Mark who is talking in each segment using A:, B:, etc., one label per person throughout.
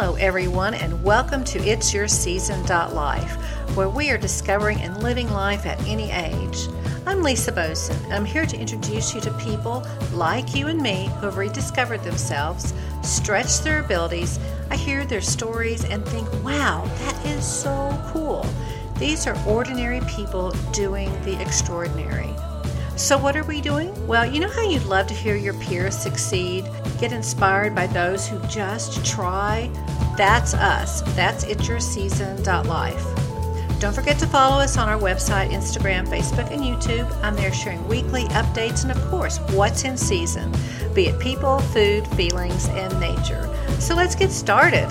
A: Hello, everyone, and welcome to It's Your Season Life, where we are discovering and living life at any age. I'm Lisa Boson, and I'm here to introduce you to people like you and me who have rediscovered themselves, stretched their abilities. I hear their stories and think, wow, that is so cool. These are ordinary people doing the extraordinary. So, what are we doing? Well, you know how you'd love to hear your peers succeed, get inspired by those who just try? That's us. That's It's Your Season Life. Don't forget to follow us on our website, Instagram, Facebook, and YouTube. I'm there sharing weekly updates and, of course, what's in season, be it people, food, feelings, and nature. So let's get started.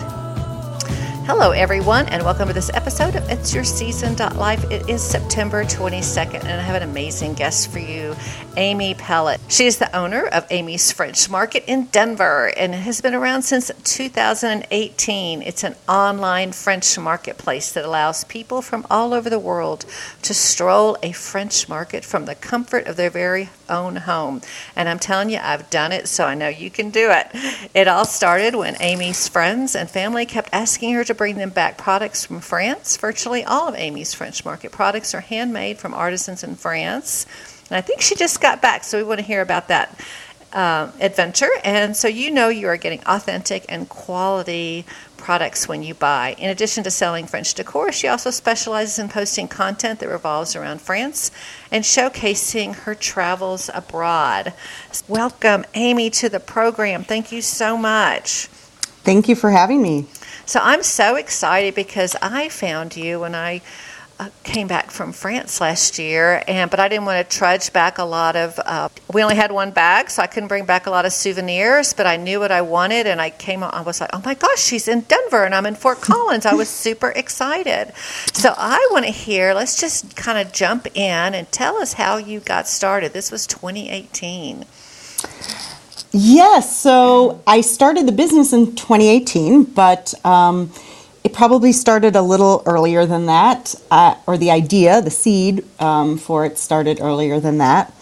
A: Hello, everyone, and welcome to this episode of It's Your Season Life. It is September 22nd, and I have an amazing guest for you, Aimee Pellet. She is the owner of Aimee's French Market in Denver and has been around since 2018. It's an online French marketplace that allows people from all over the world to stroll a French market from the comfort of their very own home. And I'm telling you, I've done it, so I know you can do it. It all started when Aimee's friends and family kept asking her to bring them back products from France. Virtually all of Aimee's French Market products are handmade from artisans in France. And I think she just got back, so we want to hear about that uh, adventure. And so you know you are getting authentic and quality products when you buy. In addition to selling French decor, she also specializes in posting content that revolves around France and showcasing her travels abroad. Welcome, Aimee, to the program. Thank you so much.
B: Thank you for having me.
A: So I'm so excited because I found you when I uh, came back from France last year, and but I didn't want to trudge back a lot of. Uh, we only had one bag, so I couldn't bring back a lot of souvenirs. But I knew what I wanted, and I came. On I was like, "Oh my gosh, she's in Denver, and I'm in Fort Collins." I was super excited. So I want to hear. Let's just kind of jump in and tell us how you got started. This was 2018.
B: Yes, so I started the business in 2018, but um, it probably started a little earlier than that, uh, or the idea, the seed um, for it started earlier than that.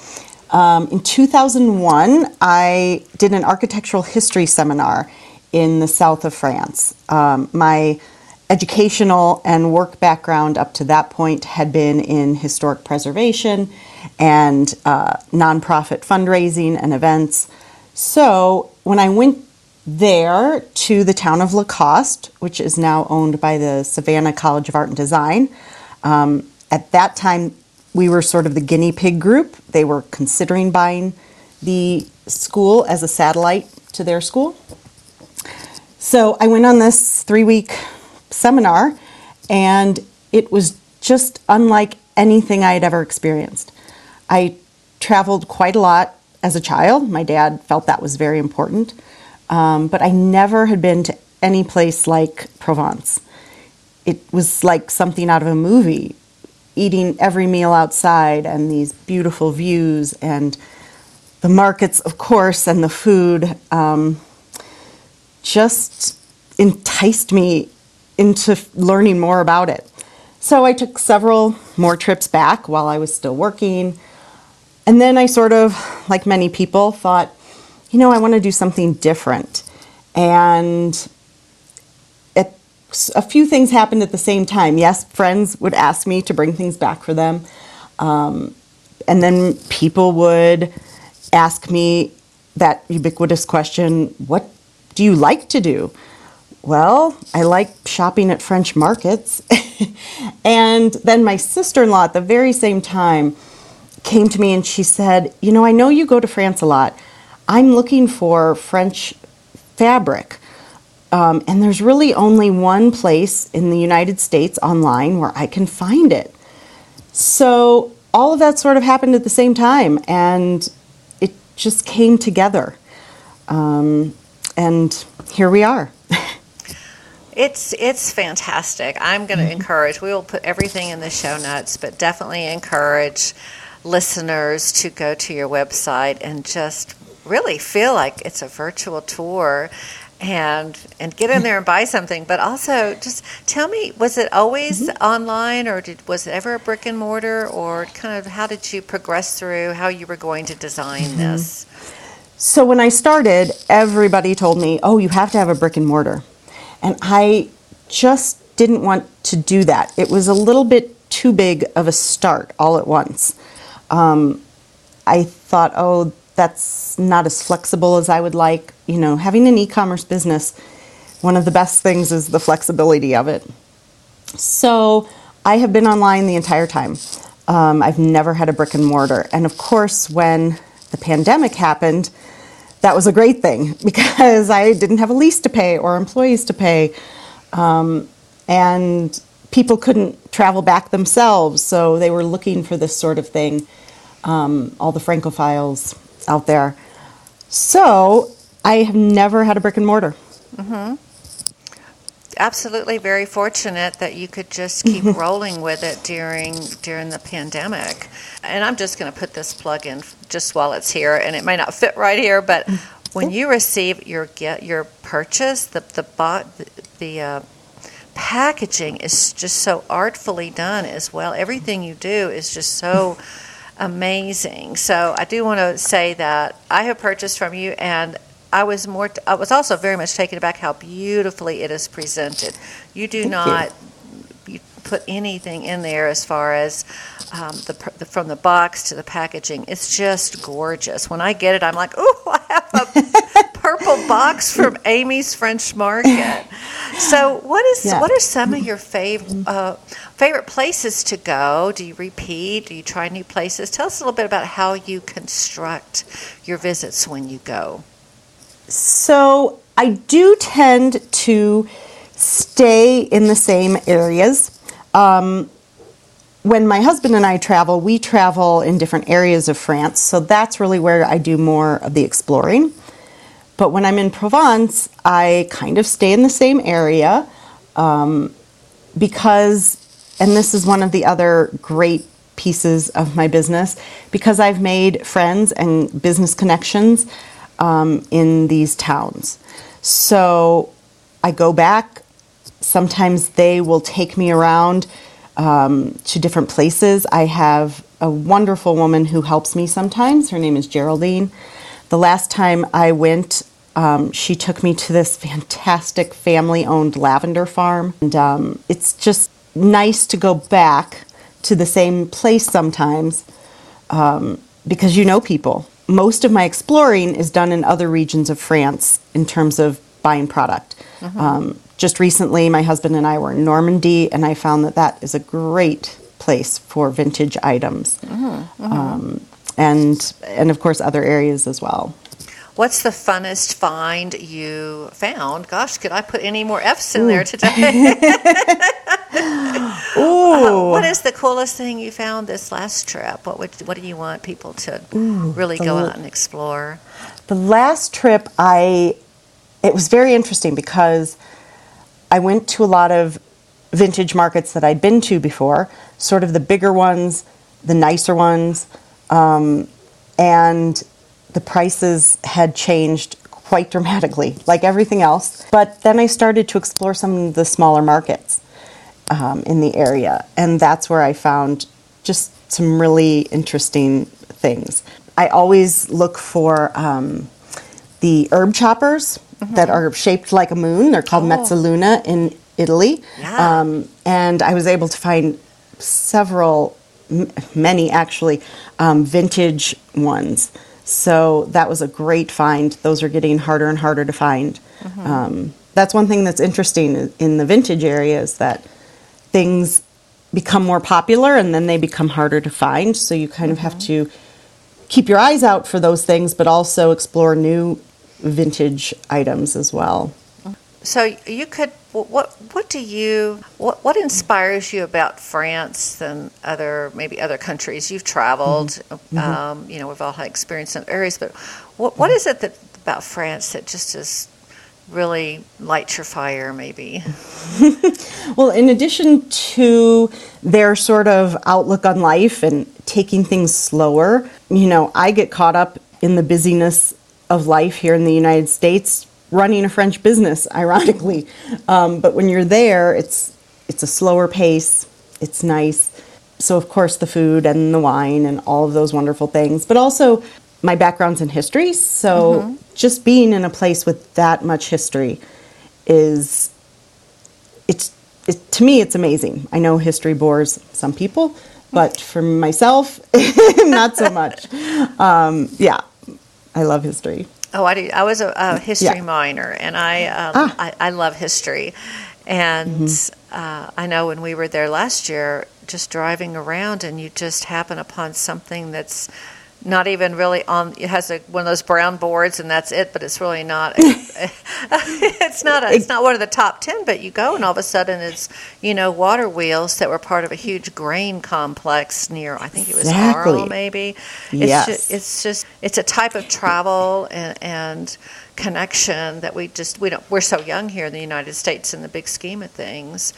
B: Um, in 2001, I did an architectural history seminar in the south of France. Um, my educational and work background up to that point had been in historic preservation and uh, nonprofit fundraising and events. So when I went there to the town of Lacoste, which is now owned by the Savannah College of Art and Design, um, at that time we were sort of the guinea pig group. They were considering buying the school as a satellite to their school. So I went on this three week seminar, and it was just unlike anything I had ever experienced. I traveled quite a lot as a child. My dad felt that was very important. Um, but I never had been to any place like Provence. It was like something out of a movie, eating every meal outside and these beautiful views and the markets, of course, and the food um, just enticed me into learning more about it. So I took several more trips back while I was still working. And then I sort of, like many people, thought, you know, I want to do something different. And it, a few things happened at the same time. Yes, friends would ask me to bring things back for them. Um, and then people would ask me that ubiquitous question what do you like to do? Well, I like shopping at French markets. and then my sister in law at the very same time came to me and she said, You know, I know you go to France a lot. I'm looking for French fabric. Um, and there's really only one place in the United States online where I can find it. So all of that sort of happened at the same time, and it just came together. Um, and here we are.
A: It's it's fantastic. I'm going to mm-hmm. encourage. We will put everything in the show notes, but definitely encourage listeners to go to your website and just really feel like it's a virtual tour and and get in there and buy something but also just tell me was it always mm-hmm. online or did, was it ever a brick and mortar or kind of how did you progress through how you were going to design mm-hmm. this
B: so when i started everybody told me oh you have to have a brick and mortar And I just didn't want to do that. It was a little bit too big of a start all at once. Um, I thought, oh, that's not as flexible as I would like. You know, having an e commerce business, one of the best things is the flexibility of it. So I have been online the entire time. Um, I've never had a brick and mortar. And of course, when the pandemic happened, that was a great thing because I didn't have a lease to pay or employees to pay. Um, and people couldn't travel back themselves, so they were looking for this sort of thing. Um, all the Francophiles out there. So I have never had a brick and mortar.
A: Mm-hmm. Absolutely, very fortunate that you could just keep rolling with it during during the pandemic. And I'm just going to put this plug in just while it's here, and it may not fit right here, but when you receive your get your purchase, the the the, the uh, packaging is just so artfully done as well. Everything you do is just so amazing. So I do want to say that I have purchased from you, and I was more. T- I was also very much taken aback how beautifully it is presented. You do
B: Thank
A: not. You. put anything in there as far as um, the, the, from the box to the packaging. It's just gorgeous. When I get it, I'm like, oh, I have a purple box from Aimee's French Market. So, what is yeah. what are some of your favorite uh, favorite places to go? Do you repeat? Do you try new places? Tell us a little bit about how you construct your visits when you go.
B: So, I do tend to stay in the same areas. Um, when my husband and I travel, we travel in different areas of France, so that's really where I do more of the exploring. But when I'm in Provence, I kind of stay in the same area um, because, and this is one of the other great pieces of my business, because I've made friends and business connections um, in these towns. So I go back. Sometimes they will take me around um, to different places. I have a wonderful woman who helps me sometimes. Her name is Geraldine. The last time I went, um, she took me to this fantastic family owned lavender farm. And um, it's just nice to go back to the same place sometimes um, because you know people. Most of my exploring is done in other regions of France in terms of buying product. Mm-hmm. just recently, my husband and I were in Normandy, and I found that that is a great place for vintage items. Mm-hmm. mm-hmm and and of course other areas as well.
A: What's the funnest find you found? Gosh, could I put any more F's in Ooh. there today?
B: Ooh.
A: Uh, what is the coolest thing you found this last trip? What would what do you want people to Ooh, really go out and explore?
B: The last trip, I it was very interesting because I went to a lot of vintage markets that I'd been to before, sort of the bigger ones, the nicer ones um, and the prices had changed quite dramatically, like everything else. But then I started to explore some of the smaller markets um, in the area, and that's where I found just some really interesting things. I always look for um, the herb choppers mm-hmm. that are shaped like a moon. They're called oh. mezzaluna in Italy.
A: Yeah. Um,
B: and I was able to find several many actually, um, vintage ones. So that was a great find. Those are getting harder and harder to find. Mm-hmm. Um, that's one thing that's interesting in the vintage area is that things become more popular and then they become harder to find. So you kind mm-hmm. of have mm-hmm. to keep your eyes out for those things, but also explore new vintage items as well.
A: So you could what what do you what what inspires you about France and other maybe other countries you've traveled? Mm-hmm. Um, you know, we've all had experience in areas, but what what is it that about France that just is really lights your fire maybe
B: well in addition to their sort of outlook on life and taking things slower you know i get caught up in the busyness of life here in the united states running a French business, ironically. Um, but when you're there, it's it's a slower pace. It's nice. So of course the food and the wine and all of those wonderful things, but also my background's in history. So mm-hmm. just being in a place with that much history is it's it, to me it's amazing. I know history bores some people, but for myself, not so much. Um, yeah, I love history.
A: Oh, I. I was a, a history
B: Yeah.
A: minor, and I, um,
B: Ah.
A: I I love history, and
B: Mm-hmm.
A: uh, I know when we were there last year, just driving around, and you just happen upon something that's not even really on. It has a, one of those brown boards, and that's it. But it's really not. it's not. A, it's not one of the top ten. But you go, and all of a sudden, it's you know water wheels that were part of a huge grain complex near. I think it was
B: Exactly.
A: Arles, maybe. It's
B: Yes.
A: ju- it's just it's a type of travel and, and connection that we just we don't we're so young here in the United States in the big scheme of things.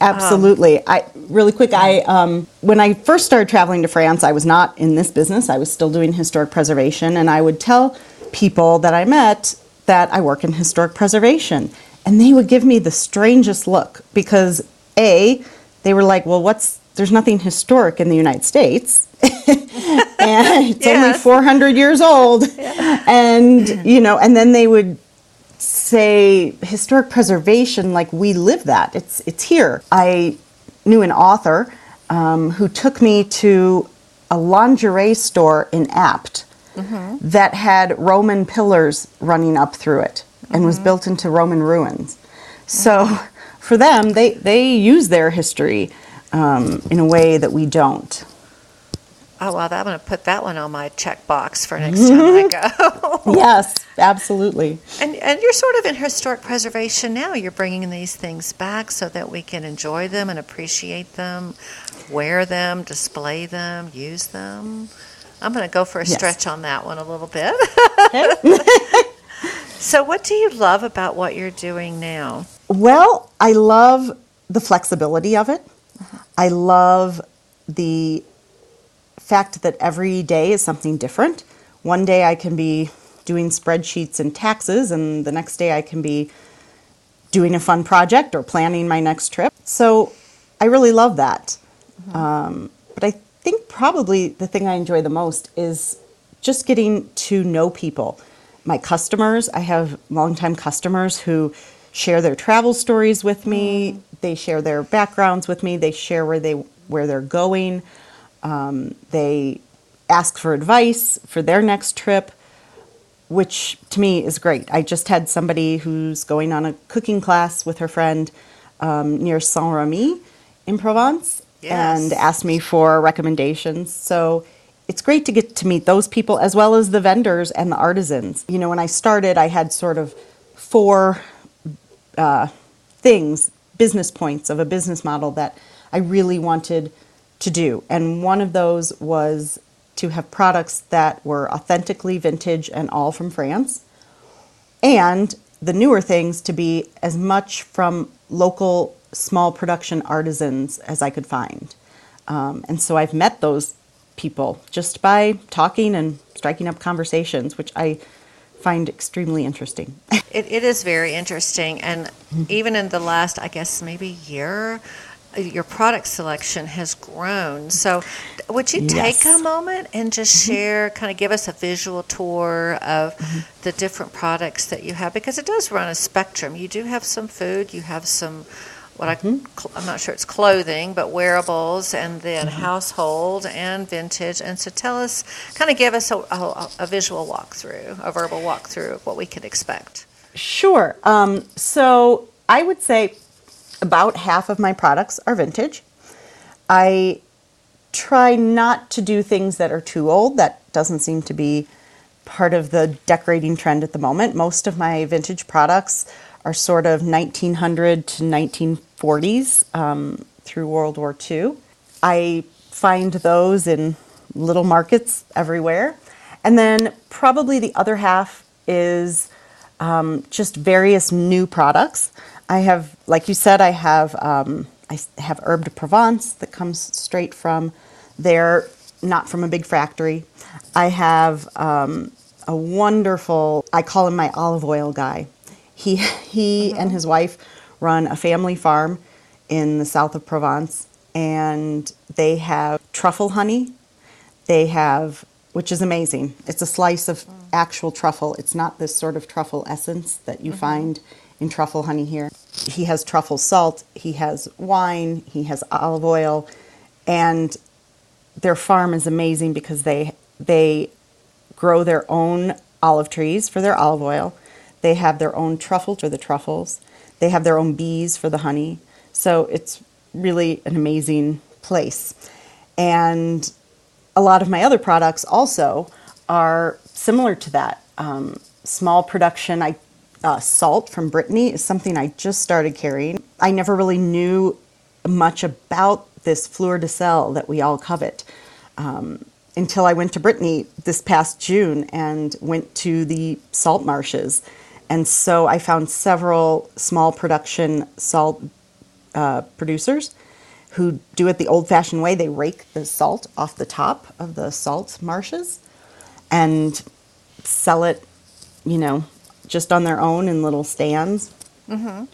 B: Absolutely. I really quick. I um, when I first started traveling to France, I was not in this business. I was still doing historic preservation, and I would tell people that I met that I work in historic preservation, and they would give me the strangest look because a they were like, "Well, what's there's nothing historic in the United States." and it's only 400 years old. And you know and then they would say historic preservation like we live that. It's it's here. I knew an author um, who took me to a lingerie store in Apt that had roman pillars running up through it and was built into roman ruins. So for them they they use their history um, in a way that we don't
A: Oh well, I'm going to put that one on my checkbox for next time I go.
B: yes absolutely
A: and and you're sort of in historic preservation now. You're bringing these things back so that we can enjoy them and appreciate them, wear them, display them, use them. I'm going to go for a
B: Yes.
A: stretch on that one a little bit. so, what do you love about what you're doing now?
B: Well, I love the flexibility of it. I love the fact that every day is something different. One day I can be doing spreadsheets and taxes, and the next day I can be doing a fun project or planning my next trip. So I really love that. Um, but I think probably the thing I enjoy the most is just getting to know people. My customers, I have longtime customers who share their travel stories with me. They share their backgrounds with me. They share where they where they're going. Um, they ask for advice for their next trip which to me is great. I just had somebody who's going on a cooking class with her friend um, near Saint Remy in Provence
A: Yes.
B: and asked me for recommendations. So it's great to get to meet those people as well as the vendors and the artisans. You know, when I started, I had sort of four uh, things, business points of a business model that I really wanted to do. And one of those was to have products that were authentically vintage and all from France. And the newer things to be as much from local small production artisans as I could find. Um, and so I've met those people just by talking and striking up conversations, which I find extremely interesting.
A: It, it is very interesting, and even in the last, I guess, maybe year, your product selection has grown. So, would you take
B: Yes.
A: a moment and just mm-hmm. share, kind of give us a visual tour of mm-hmm. the different products that you have? Because it does run a spectrum. You do have some food, you have some. What I, cl- I'm not sure it's clothing, but wearables, and then household and vintage. And so, tell us, kind of give us a, a, a visual walkthrough, a verbal walkthrough of what we could expect.
B: Sure. Um, so I would say about half of my products are vintage. I try not to do things that are too old. That doesn't seem to be part of the decorating trend at the moment. Most of my vintage products are sort of 1900 to 1940s um, through World War II. I find those in little markets everywhere. And then probably the other half is um, just various new products. I have, like you said, I have um, I have Herbe de Provence that comes straight from there, not from a big factory. I have um, a wonderful, I call him my olive oil guy. He he and his wife run a family farm in the south of Provence, and they have truffle honey they have, which is amazing. It's a slice of actual truffle. It's not this sort of truffle essence that you mm-hmm. find in truffle honey here. He has truffle salt, he has wine, he has olive oil, and their farm is amazing because they they grow their own olive trees for their olive oil. They have their own truffle for the truffles. They have their own bees for the honey. So it's really an amazing place. And a lot of my other products also are similar to that. Um, small production. I uh, salt from Brittany is something I just started carrying. I never really knew much about this fleur de sel that we all covet um, until I went to Brittany this past June and went to the salt marshes. And so I found several small production salt uh, producers who do it the old fashioned way. They rake the salt off the top of the salt marshes and sell it, you know, just on their own in little stands. Mm-hmm.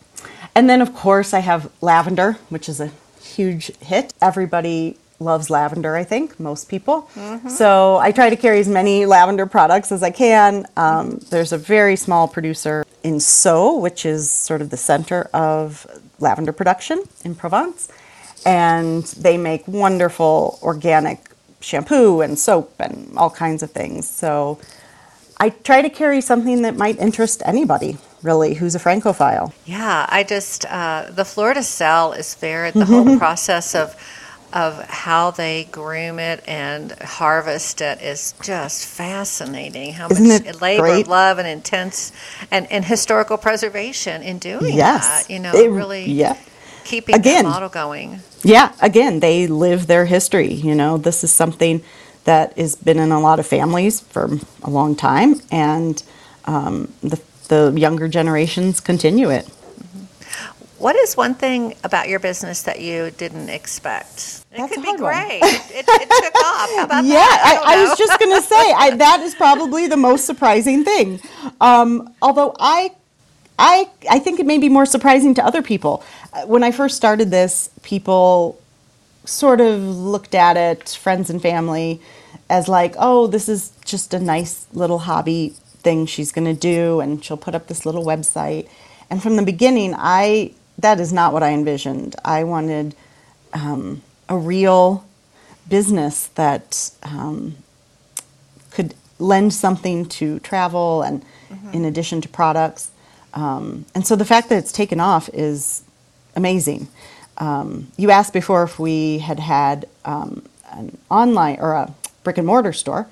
B: And then, of course, I have lavender, which is a huge hit. Everybody loves lavender, I think, most people. Mm-hmm. So I try to carry as many lavender products as I can. Um, there's a very small producer in Sault, which is sort of the center of lavender production in Provence. And they make wonderful organic shampoo and soap and all kinds of things. So I try to carry something that might interest anybody, really, who's a Francophile.
A: Yeah, I just, uh, the de Sel is there, the whole process of, of how they groom it and harvest it is just fascinating. How
B: Isn't
A: much labor, great? love, and intense, and, and historical preservation in doing
B: yes.
A: that. You know, it, really
B: yeah.
A: keeping again, the model going.
B: Yeah, again, they live their history. You know, this is something that has been in a lot of families for a long time, and um, the, the younger generations continue it.
A: What is one thing about your business that you didn't expect? It
B: That's
A: could
B: be
A: great. It, it, it, took off. How about
B: yeah,
A: that?
B: I, I, I was just going to say I, that is probably the most surprising thing. Um, although I, I, I think it may be more surprising to other people. Uh, when I first started this, people sort of looked at it, friends and family, as like, oh, this is just a nice little hobby thing she's going to do, and she'll put up this little website. And from the beginning, I that is not what I envisioned. I wanted um, a real business that um, could lend something to travel and mm-hmm. in addition to products. Um, and so the fact that it's taken off is amazing. Um, you asked before if we had had um, an online or a brick and mortar store,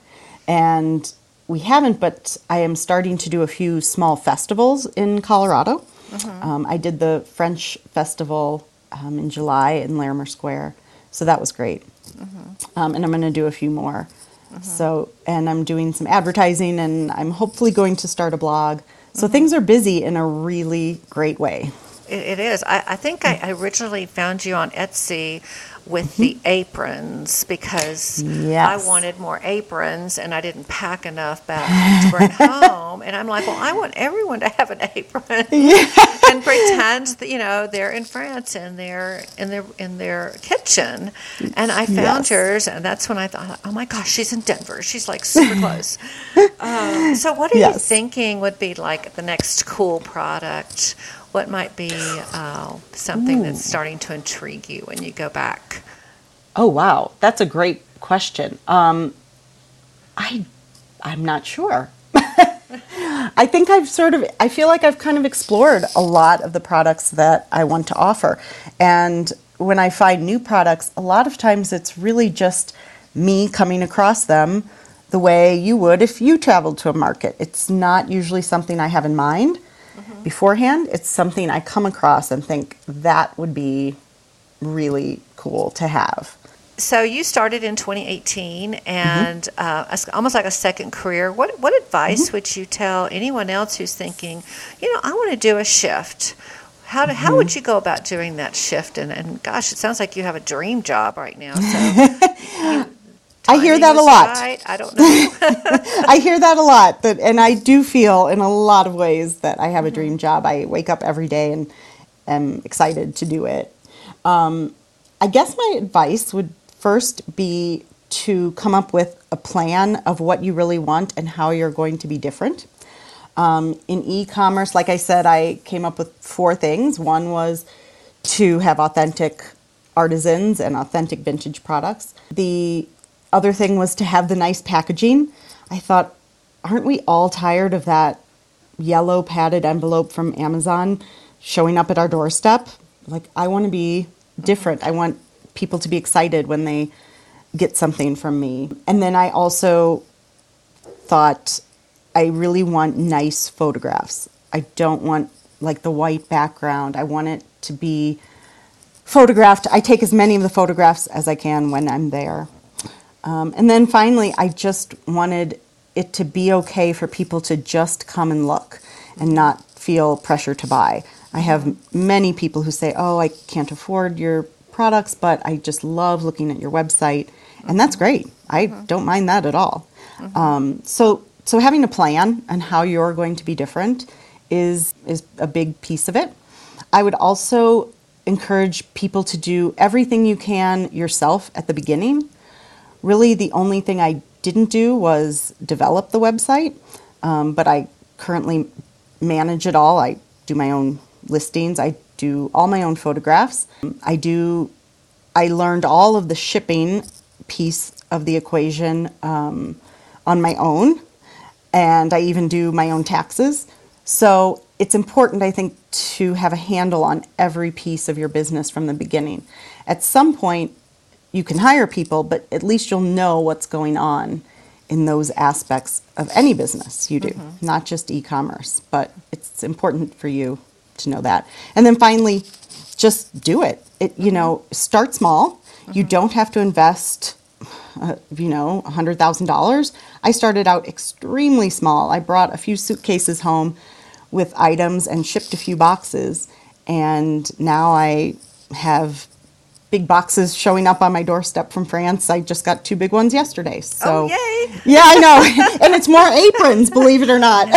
B: and we haven't, but I am starting to do a few small festivals in Colorado. Mm-hmm. Um, I did the French festival um, in July in Larimer Square, so that was great. Mm-hmm. Um, and I'm going to do a few more. Mm-hmm. So, and I'm doing some advertising, and I'm hopefully going to start a blog. So mm-hmm. things are busy in a really great way.
A: it, it is. I, I think I originally found you on Etsy with the mm-hmm. aprons because
B: yes.
A: I wanted more aprons and I didn't pack enough back to bring home. And I'm like, well, I want everyone to have an apron yeah. and pretend that you know they're in France and they're in their in their kitchen. And I found yes. yours, and that's when I thought, oh my gosh, she's in Denver. She's like super close. um, so, what are yes. you thinking would be like the next cool product? What might be uh, something Ooh. that's starting to intrigue you when you go back?
B: Oh wow, that's a great question. Um, I I'm not sure. I think I've sort of I feel like I've kind of explored a lot of the products that I want to offer, and when I find new products, a lot of times it's really just me coming across them the way you would if you traveled to a market. It's not usually something I have in mind beforehand. It's something I come across and think that would be really cool to have.
A: So you started in 2018 and mm-hmm. uh, almost like a second career. What what advice mm-hmm. would you tell anyone else who's thinking, you know, I want to do a shift? How, do, mm-hmm. how would mm-hmm. you go about doing that shift? And, and gosh, it sounds like you have a dream job right now. So
B: I hear that a lot.
A: Right. I don't know.
B: I hear that a lot. That, and I do feel in a lot of ways that I have a dream mm-hmm. job. I wake up every day and am excited to do it. Um, I guess my advice would first be to come up with a plan of what you really want and how you're going to be different. Um, in e commerce, like I said, I came up with four things. One was to have authentic artisans and authentic vintage products. The other thing was to have the nice packaging. I thought, aren't we all tired of that yellow padded envelope from Amazon showing up at our doorstep? Like, I want to be different. I want people to be excited when they get something from me. And then I also thought I really want nice photographs. I don't want like the white background. I want it to be photographed. I take as many of the photographs as I can when I'm there. Um, and then finally, I just wanted it to be okay for people to just come and look and not feel pressure to buy. I have many people who say, Oh, I can't afford your products, but I just love looking at your website. And that's great. I mm-hmm. don't mind that at all. Mm-hmm. Um, so, so having a plan and how you're going to be different is, is a big piece of it. I would also encourage people to do everything you can yourself at the beginning. Really, the only thing I didn't do was develop the website, um, but I currently manage it all. I do my own listings, I do all my own photographs. I do, I learned all of the shipping piece of the equation um, on my own, and I even do my own taxes. So it's important, I think, to have a handle on every piece of your business from the beginning. At some point, you can hire people, but at least you'll know what's going on in those aspects of any business you do, mm-hmm. not just e commerce. But it's important for you to know that. And then finally, just do it. It you know, start small. Mm-hmm. You don't have to invest uh, you know, $100,000. I started out extremely small. I brought a few suitcases home with items and shipped a few boxes. And now I have big boxes showing up on my doorstep from France. I just got two big ones yesterday. So,
A: oh, yay!
B: Yeah, I know. and it's more aprons, believe it or not.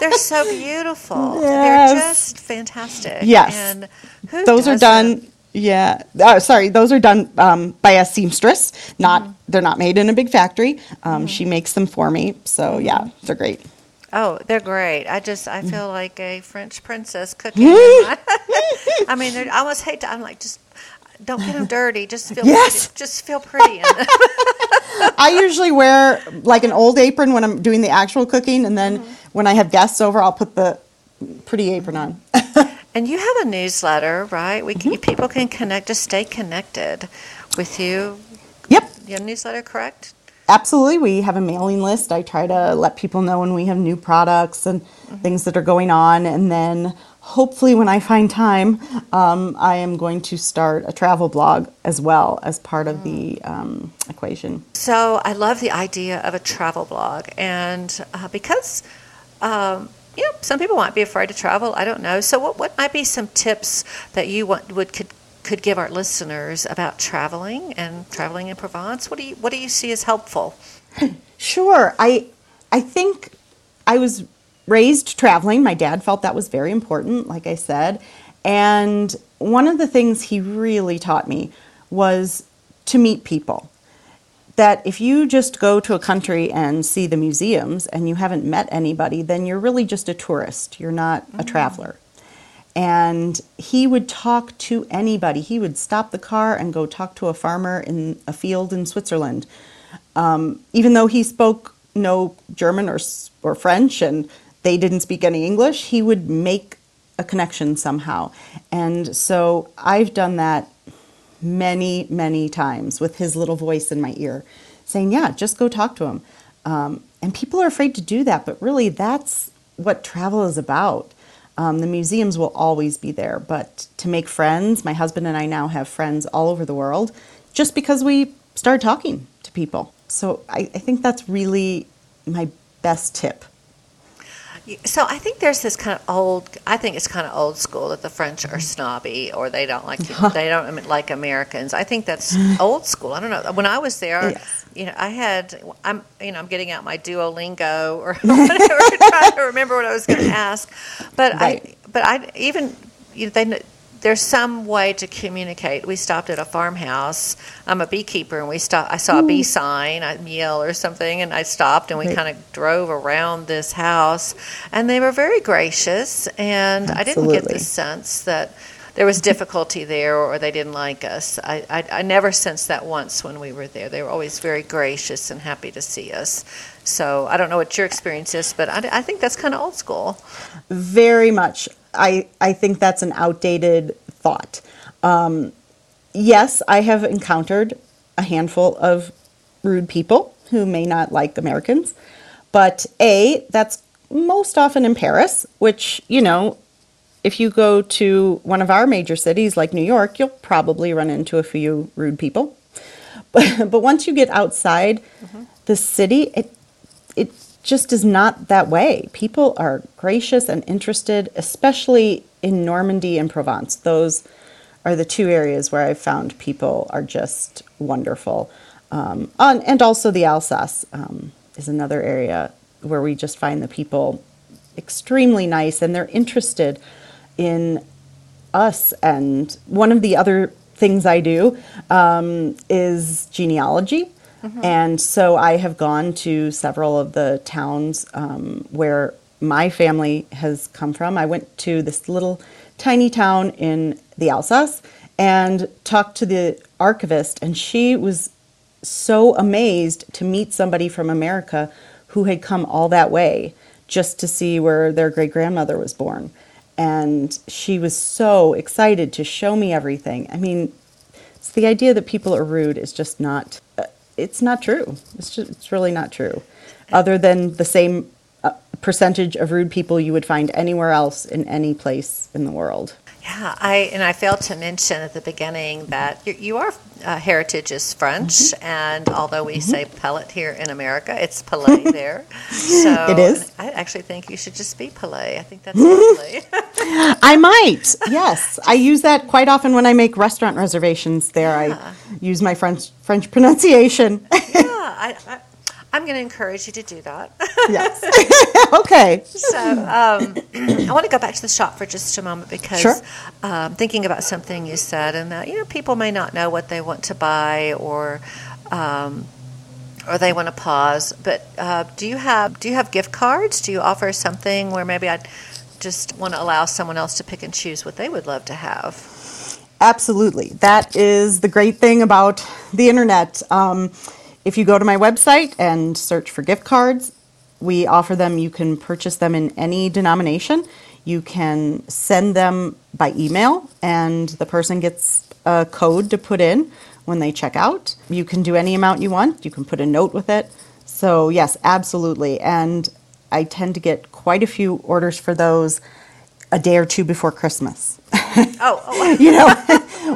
A: They're so beautiful. Yes. They're just fantastic.
B: Yes. And those are done. Yeah, uh, sorry, those are done um, by a seamstress. Not mm-hmm. they're not made in a big factory. Um, mm-hmm. She makes them for me. So mm-hmm. yeah, they're great.
A: Oh, they're great. I just I feel like a French princess cooking. I mean, I almost hate to. I'm like just don't get them dirty. Just feel yes. pretty. just feel pretty.
B: I usually wear like an old apron when I'm doing the actual cooking, and then mm-hmm. when I have guests over, I'll put the pretty apron on.
A: and you have a newsletter, right? We mm-hmm. people can connect to stay connected with you.
B: Yep.
A: Your newsletter, correct?
B: Absolutely. We have a mailing list. I try to let people know when we have new products and mm-hmm. things that are going on. And then hopefully, when I find time, um, I am going to start a travel blog as well as part of the um, equation.
A: So I love the idea of a travel blog. And uh, because, um, you know, some people might be afraid to travel. I don't know. So, what, what might be some tips that you want, would could could give our listeners about traveling and traveling in Provence? What do you what do you see as helpful?
B: Sure. I I think I was raised traveling. My dad felt that was very important, like I said. And one of the things he really taught me was to meet people. That if you just go to a country and see the museums and you haven't met anybody, then you're really just a tourist. You're not mm-hmm. a traveler and he would talk to anybody. He would stop the car and go talk to a farmer in a field in Switzerland. Um, even though he spoke no German or, or French and they didn't speak any English, he would make a connection somehow. And so I've done that many, many times with his little voice in my ear saying, Yeah, just go talk to him. Um, and people are afraid to do that, but really that's what travel is about. Um, the museums will always be there, but to make friends, my husband and I now have friends all over the world just because we started talking to people. So I, I think that's really my best tip.
A: So I think there's this kind of old. I think it's kind of old school that the French are mm-hmm. snobby or they don't like they don't like Americans. I think that's old school. I don't know. When I was there, yes. you know, I had I'm you know I'm getting out my Duolingo or whatever trying to remember what I was going to ask. But right. I but I even you know, they there's some way to communicate. We stopped at a farmhouse. I'm a beekeeper, and we stopped. I saw a bee hmm. sign, a yell or something, and I stopped, and we
B: Right.
A: kind of drove around this house, and they were very gracious. And I didn't get the sense that there was difficulty there or they didn't like us. I, I, I never sensed that once when we were there. They were always very gracious and happy to see us. So I don't know what your experience is, but I, I think that's kind of old school.
B: Very much. I, I think that's an outdated thought. Um, yes, I have encountered a handful of rude people who may not like Americans, but A, that's most often in Paris, which, you know, if you go to one of our major cities like New York, you'll probably run into a few rude people. But, but once you get outside the city, it it just is not that way. People are gracious and interested, especially in Normandy and Provence. Those are the two areas where I've found people are just wonderful. Um, on, and also the Alsace um, is another area where we just find the people extremely nice and they're interested in us. And one of the other things I do um, is genealogy. And so I have gone to several of the towns um, where my family has come from. I went to this little tiny town in the Alsace and talked to the archivist, and she was so amazed to meet somebody from America who had come all that way just to see where their great grandmother was born. And she was so excited to show me everything. I mean, it's the idea that people are rude is just not, uh, it's not true. It's just, it's really not true. Other than the same uh, percentage of rude people you would find anywhere else in any place in the world.
A: Yeah, I and I failed to mention at the beginning that you, you are uh, heritage is French,
B: Mm-hmm.
A: and although we say pellet here in America, it's palais there. So
B: It is.
A: I actually think you should just be palais. I think that's lovely.
B: I might. Yes, I use that quite often when I make restaurant reservations. There, I use my French French pronunciation.
A: yeah, I, I, I'm going to encourage you to do that.
B: yes. okay.
A: So um, I want to go back to the shop for just a moment because
B: Sure.
A: um, thinking about something you said, and that you know people may not know what they want to buy or. Um, or they want to pause, but uh, do you have do you have gift cards? Do you offer something where maybe I just want to allow someone else to pick and choose what they would love to have?
B: Absolutely. That is the great thing about the internet. Um, if you go to my website and search for gift cards, we offer them. You can purchase them in any denomination. You can send them by email, and the person gets a code to put in when they check out. You can do any amount you want. You can put a note with it. So, yes, absolutely. And I tend to get quite a few orders for those a day or two before Christmas.
A: Oh, oh
B: you know,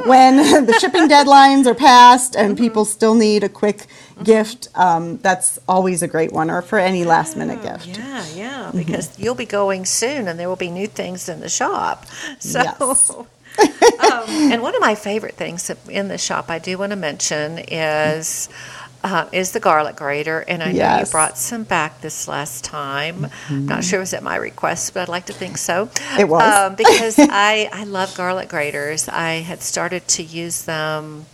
B: when the shipping deadlines are passed and people still need a quick gift, um, that's always a great one, or for any last minute gift.
A: yeah, yeah, because you'll be going soon, and there will be new things in the shop. So.
B: Yes.
A: um, and one of my favorite things in the shop I do want to mention is uh, is the garlic grater, and I know you brought some back this last time. i'm Not sure it was at my request, but I'd like to think so.
B: It was.
A: um, because I I love garlic graters. I had started to use them.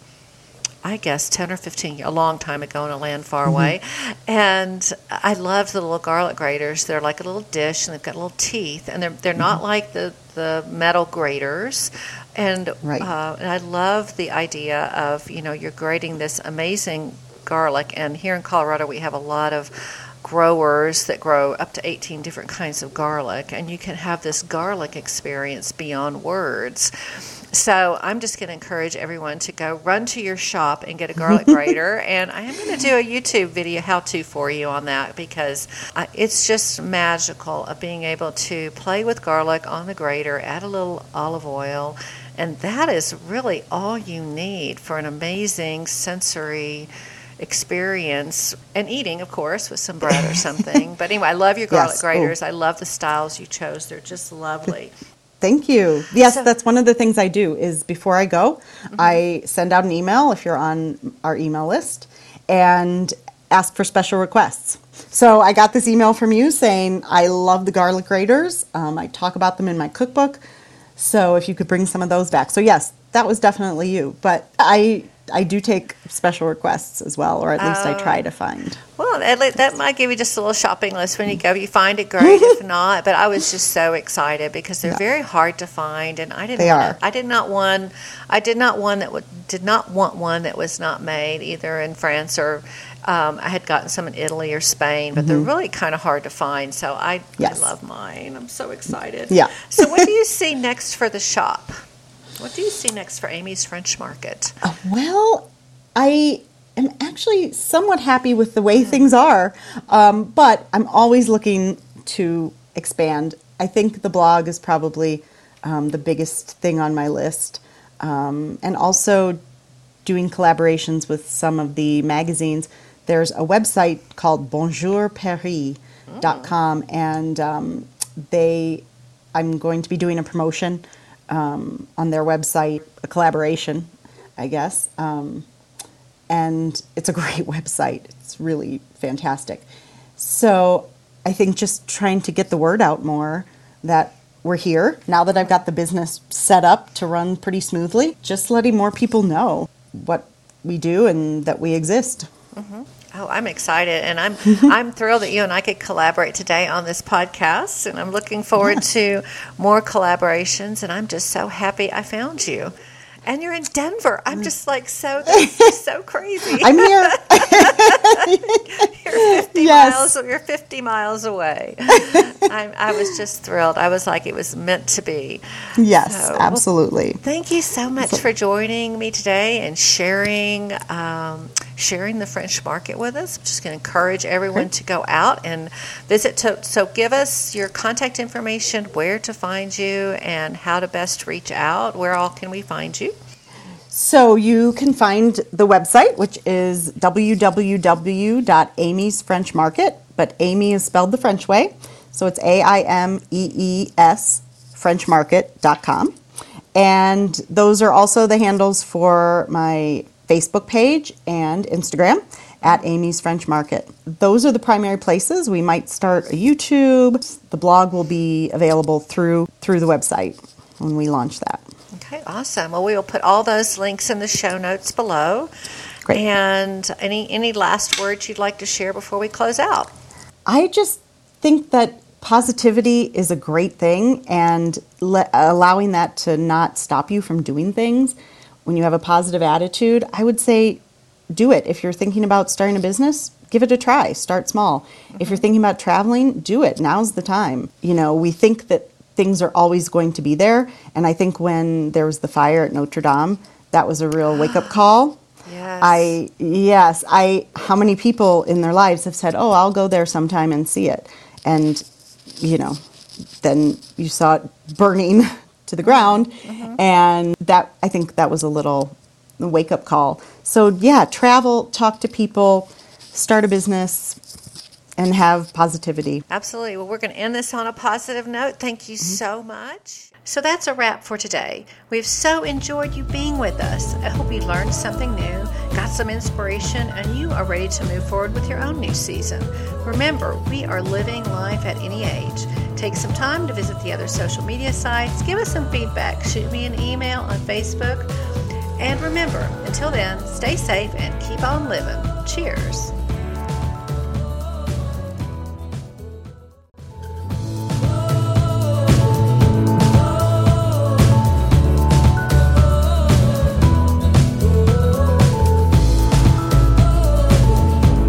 A: I guess 10 or 15 years, a long time ago in a land far
B: Mm-hmm.
A: away. And I loved the little garlic graters. They're like a little dish and they've got little teeth and they're, they're
B: Mm-hmm.
A: not like the, the metal graters. And,
B: Right.
A: uh, and I love the idea of, you know, you're grating this amazing garlic. And here in Colorado, we have a lot of growers that grow up to 18 different kinds of garlic. And you can have this garlic experience beyond words. So I'm just going to encourage everyone to go run to your shop and get a garlic grater, and I am going to do a YouTube video how-to for you on that because uh, it's just magical of being able to play with garlic on the grater, add a little olive oil, and that is really all you need for an amazing sensory experience and eating of course with some bread or something but anyway i love your garlic
B: Yes.
A: graters
B: Oh.
A: i love the styles you chose they're just lovely
B: Thank you. Yes,
A: So-
B: that's one of the things I do is before I go, I send out an email if you're on our email list and ask for special requests. So I got this email from you saying I love the garlic graters. Um, I talk about them in my cookbook. So if you could bring some of those back. So yes, that was definitely you. But I I do take special requests as well, or at least I try to find.
A: Well, at that might give you just a little shopping list when you go. You find it great, if not. But I was just so excited because they're
B: Yeah.
A: very hard to find, and I didn't.
B: They
A: wanna-
B: are.
A: I did not one. I did not one that would, did not want one that was not made either in France or. Um, I had gotten some in Italy or Spain, but they're really kind of hard to find. So I,
B: Mm-hmm. Yes.
A: I love mine. I'm so excited.
B: Yeah.
A: So what do you see next for the shop? What do you see next for Aimee's French Market?
B: Uh, Well, I am actually somewhat happy with the way things are, um, but I'm always looking to expand. I think the blog is probably um, the biggest thing on my list, um, and also doing collaborations with some of the magazines. There's a website called bonjourparis.com, and um, they, I'm going to be doing a promotion um, on their website, a collaboration, I guess. Um, and it's a great website. It's really fantastic. So I think just trying to get the word out more that we're here now that I've got the business set up to run pretty smoothly, just letting more people know what we do and that we exist.
A: Oh, I'm excited, and I'm I'm thrilled that you and I could collaborate today on this podcast, and I'm looking forward to more collaborations. And I'm just so happy I found you, and you're in Denver. I'm just like so so crazy.
B: I'm here.
A: You're 50
B: Yes.
A: miles. You're 50 miles away. I, I was just thrilled. I was like, it was meant to be.
B: yes,
A: So-
B: absolutely.
A: Thank you so much for joining me today and sharing um, sharing the French market with us. I'm just going to encourage everyone to go out and visit. To, so, give us your contact information, where to find you, and how to best reach out. Where all can we find you?
B: So you can find the website, which is www.amy's French Market, but Aimee is spelled the French way. So it's A I M E E S FrenchMarket.com. And those are also the handles for my Facebook page and Instagram at Aimee's French Market. Those are the primary places. We might start a YouTube. The blog will be available through through the website when we launch that.
A: Okay, awesome. Well, we will put all those links in the show notes below.
B: Great.
A: And any any last words you'd like to share before we close out?
B: I just think that positivity is a great thing, and le- allowing that to not stop you from doing things when you have a positive attitude, I would say do it. If you're thinking about starting a business, give it a try. Start small. If you're mm-hmm. thinking about traveling, do it. Now's the time. You know, we think that things are always going to be there, and I think when there was the fire at Notre Dame, that was a real wake up call.
A: Yes.
B: I yes, I how many people in their lives have said, "Oh, I'll go there sometime and see it." And you know, then you saw it burning to the ground and that I think that was a little wake up call. So, yeah, travel, talk to people, start a business and have positivity.
A: Absolutely. Well, we're going to end this on a positive note. Thank you mm-hmm. so much. So that's a wrap for today. We've so enjoyed you being with us. I hope you learned something new, got some inspiration, and you are ready to move forward with your own new season. Remember, we are living life at any age. Take some time to visit the other social media sites, give us some feedback, shoot me an email on Facebook. And remember, until then, stay safe and keep on living. Cheers.